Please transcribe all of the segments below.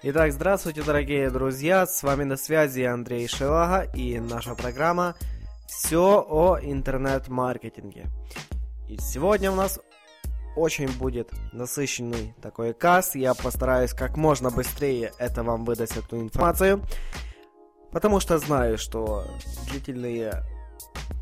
Итак, здравствуйте, дорогие друзья, с вами на связи Андрей Шелага и наша программа «Все о интернет-маркетинге». И сегодня у нас очень будет насыщенный такой касс, я постараюсь как можно быстрее это вам выдать эту информацию, потому что знаю, что длительные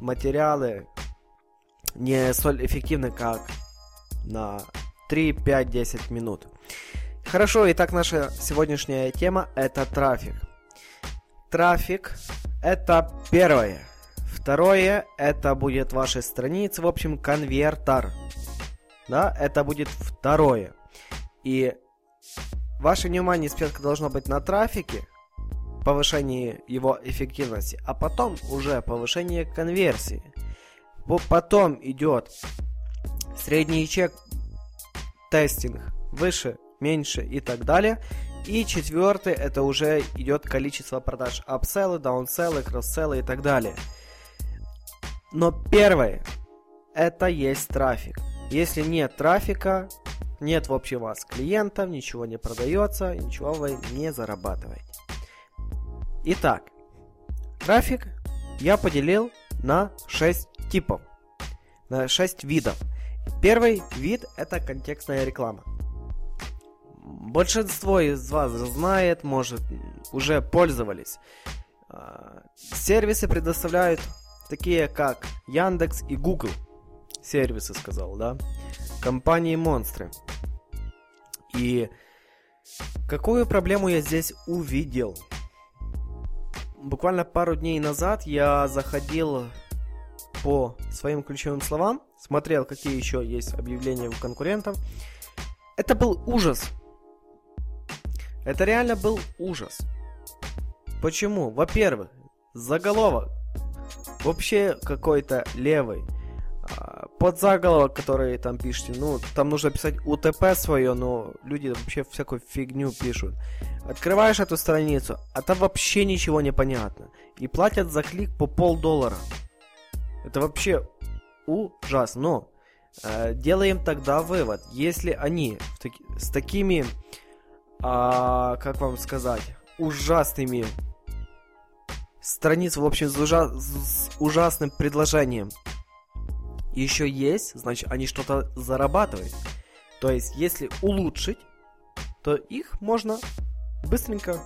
материалы не столь эффективны, как на 3, 5, 10 минут. Хорошо, итак, наша сегодняшняя тема это трафик. Трафик это первое. Второе это будет ваши страницы, в общем, конвертер. Да, это будет второе. И ваше внимание спецка должно быть на трафике, повышении его эффективности, а потом уже повышение конверсии. Потом идет средний чек, тестинг, выше меньше и так далее. И четвертый, это уже идет количество продаж апселлы, даунселлы, кросселлы и так далее. Но первое, это есть трафик. Если нет трафика, нет в общем вас клиентов, ничего не продается, ничего вы не зарабатываете. Итак, трафик я поделил на 6 типов, на 6 видов. Первый вид это контекстная реклама. Большинство из вас знает, может, уже пользовались. А, сервисы предоставляют такие, как Яндекс и Google. Сервисы, сказал, да? Компании-монстры. И какую проблему я здесь увидел? Буквально пару дней назад я заходил по своим ключевым словам, смотрел, какие еще есть объявления у конкурентов. Это был ужас. Это реально был ужас. Почему? Во-первых, заголовок вообще какой-то левый. А, под заголовок, который там пишете, ну, там нужно писать УТП свое, но люди вообще всякую фигню пишут. Открываешь эту страницу, а там вообще ничего не понятно. И платят за клик по полдоллара. Это вообще ужасно. Но э, делаем тогда вывод. Если они таки, с такими а, как вам сказать, ужасными страниц, в общем, с, ужа с ужасным предложением еще есть, значит, они что-то зарабатывают. То есть, если улучшить, то их можно быстренько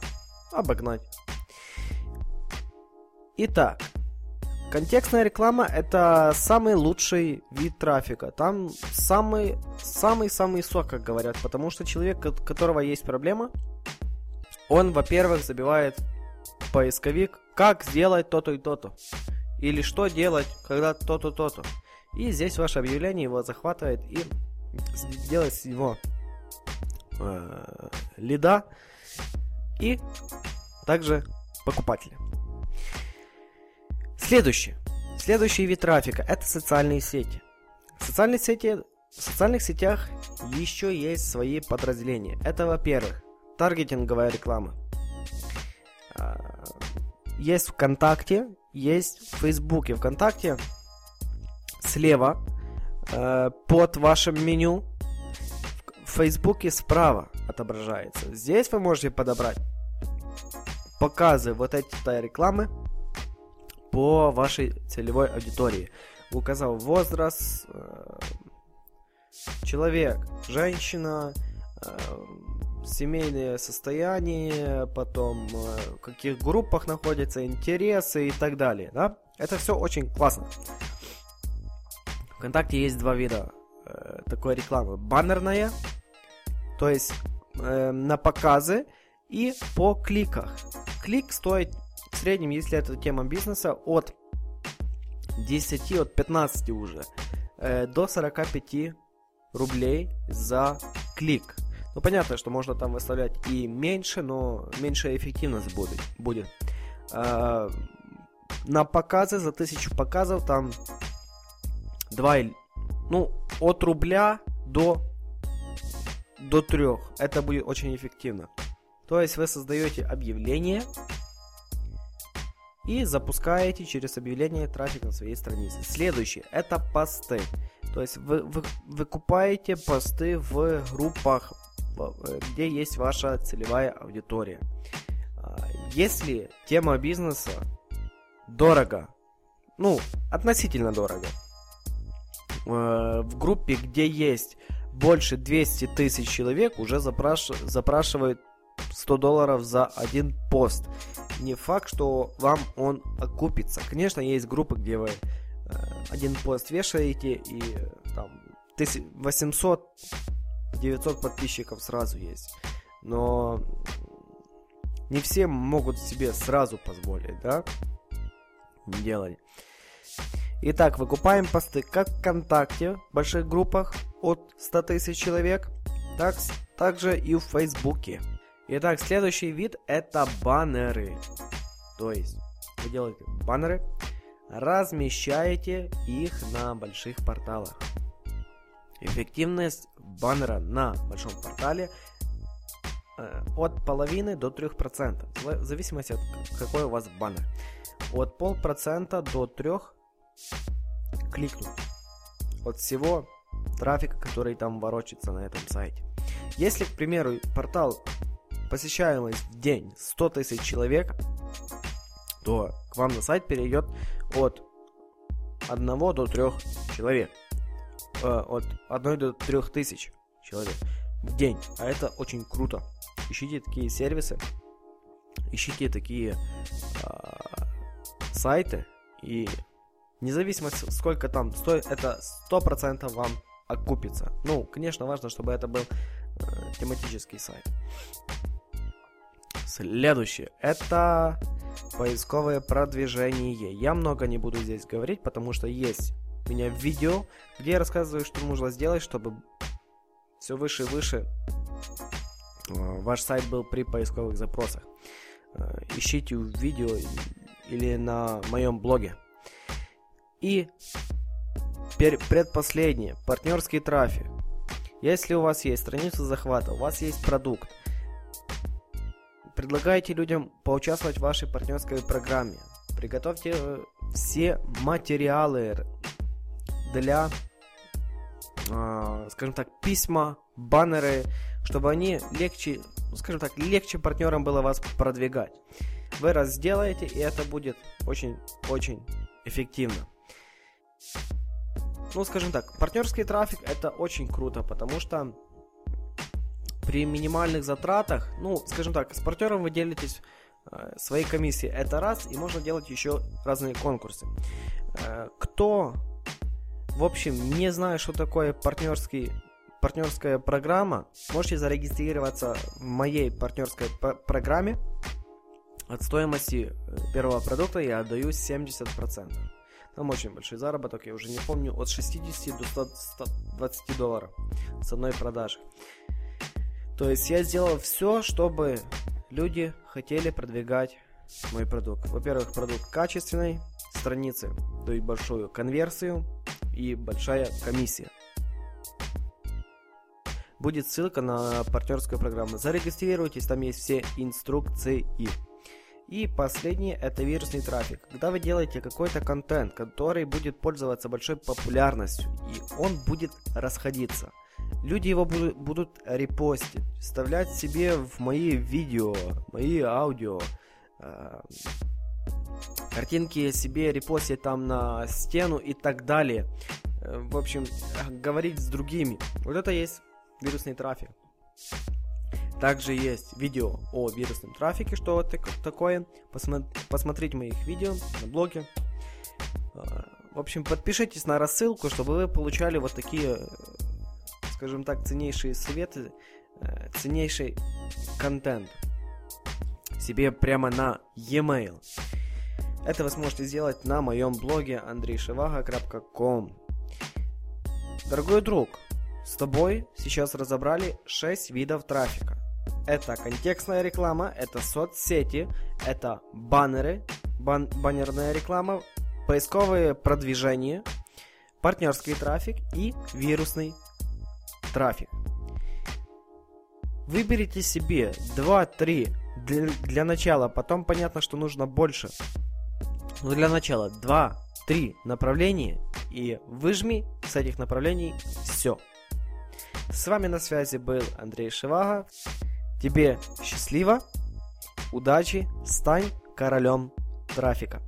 обогнать. Итак, Контекстная реклама это самый лучший вид трафика. Там самый самый самый сок, как говорят, потому что человек, у которого есть проблема, он, во-первых, забивает поисковик, как сделать то-то и то-то. Или что делать, когда то-то, то-то. И здесь ваше объявление его захватывает и делает с него э, лида и также покупателя. Следующее. Следующий вид трафика – это социальные сети. В социальных, сети, в социальных сетях еще есть свои подразделения. Это, во-первых, таргетинговая реклама. А, есть ВКонтакте, есть в Фейсбуке. ВКонтакте слева э, под вашим меню, в Фейсбуке справа отображается. Здесь вы можете подобрать показы вот этой рекламы по вашей целевой аудитории. Указал возраст, э, человек, женщина, э, семейное состояние, потом э, в каких группах находятся, интересы и так далее. Да? Это все очень классно. ВКонтакте есть два вида э, такой рекламы. Баннерная, то есть э, на показы и по кликах. Клик стоит в среднем, если это тема бизнеса, от 10, от 15 уже э, до 45 рублей за клик. Ну, понятно, что можно там выставлять и меньше, но меньшая эффективность будет. будет. Э, на показы, за 1000 показов, там 2, ну, от рубля до, до 3. Это будет очень эффективно. То есть вы создаете объявление, и запускаете через объявление трафик на своей странице. Следующее это посты. То есть вы, вы, выкупаете посты в группах где есть ваша целевая аудитория. А, если тема бизнеса дорого, ну, относительно дорого, э, в группе, где есть больше 200 тысяч человек, уже запраш... запрашивают 100 долларов за один пост. Не факт, что вам он окупится. Конечно, есть группы, где вы э, один пост вешаете и там 800 900 подписчиков сразу есть. Но не все могут себе сразу позволить, да, делать. Итак, выкупаем посты как ВКонтакте, в больших группах от 100 тысяч человек, так, также и в Фейсбуке. Итак, следующий вид это баннеры. То есть, вы делаете баннеры, размещаете их на больших порталах. Эффективность баннера на большом портале э, от половины до 3%, в зависимости от какой у вас баннер. От полпроцента до 3 кликнуть. От всего трафика, который там ворочится на этом сайте. Если, к примеру, портал посещаемость в день 100 тысяч человек, то к вам на сайт перейдет от 1 до 3 человек э, от 1 до 3 тысяч человек в день. А это очень круто. Ищите такие сервисы, ищите такие э, сайты и независимо сколько там стоит, это 100% вам окупится. Ну, конечно, важно, чтобы это был э, тематический сайт. Следующее. Это поисковое продвижение. Я много не буду здесь говорить, потому что есть у меня видео, где я рассказываю, что нужно сделать, чтобы все выше и выше э, ваш сайт был при поисковых запросах. Э, ищите видео или на моем блоге. И предпоследнее, партнерский трафик. Если у вас есть страница захвата, у вас есть продукт, предлагайте людям поучаствовать в вашей партнерской программе. Приготовьте э, все материалы для, э, скажем так, письма, баннеры, чтобы они легче, скажем так, легче партнерам было вас продвигать. Вы раз сделаете, и это будет очень-очень эффективно. Ну, скажем так, партнерский трафик это очень круто, потому что при минимальных затратах, ну, скажем так, с партнером вы делитесь э, своей комиссии, это раз, и можно делать еще разные конкурсы. Э, кто в общем, не знаю, что такое партнерский партнерская программа, можете зарегистрироваться в моей партнерской программе. От стоимости э, первого продукта я отдаю 70%. Там очень большой заработок, я уже не помню, от 60 до 100, 120 долларов с одной продажи. То есть я сделал все, чтобы люди хотели продвигать мой продукт. Во-первых, продукт качественный, страницы дают большую конверсию, и большая комиссия. Будет ссылка на партнерскую программу. Зарегистрируйтесь, там есть все инструкции. И последнее это вирусный трафик. Когда вы делаете какой-то контент, который будет пользоваться большой популярностью, и он будет расходиться. Люди его будут, будут репостить, вставлять себе в мои видео, мои аудио, э, картинки себе репостить там на стену и так далее. Э, в общем, говорить с другими. Вот это есть вирусный трафик. Также есть видео о вирусном трафике, что это такое. Посмотри, посмотрите моих видео на блоге. Э, в общем, подпишитесь на рассылку, чтобы вы получали вот такие, скажем так, ценнейшие советы, э, ценнейший контент себе прямо на e-mail. Это вы сможете сделать на моем блоге andreyshevaga.com. Дорогой друг, с тобой сейчас разобрали 6 видов трафика. Это контекстная реклама, это соцсети, это баннеры, бан баннерная реклама, поисковые продвижения, партнерский трафик и вирусный трафик. Выберите себе 2-3 для, для начала, потом понятно, что нужно больше. Но для начала 2-3 направления и выжми с этих направлений все. С вами на связи был Андрей Шивага. Тебе счастливо, удачи, стань королем трафика.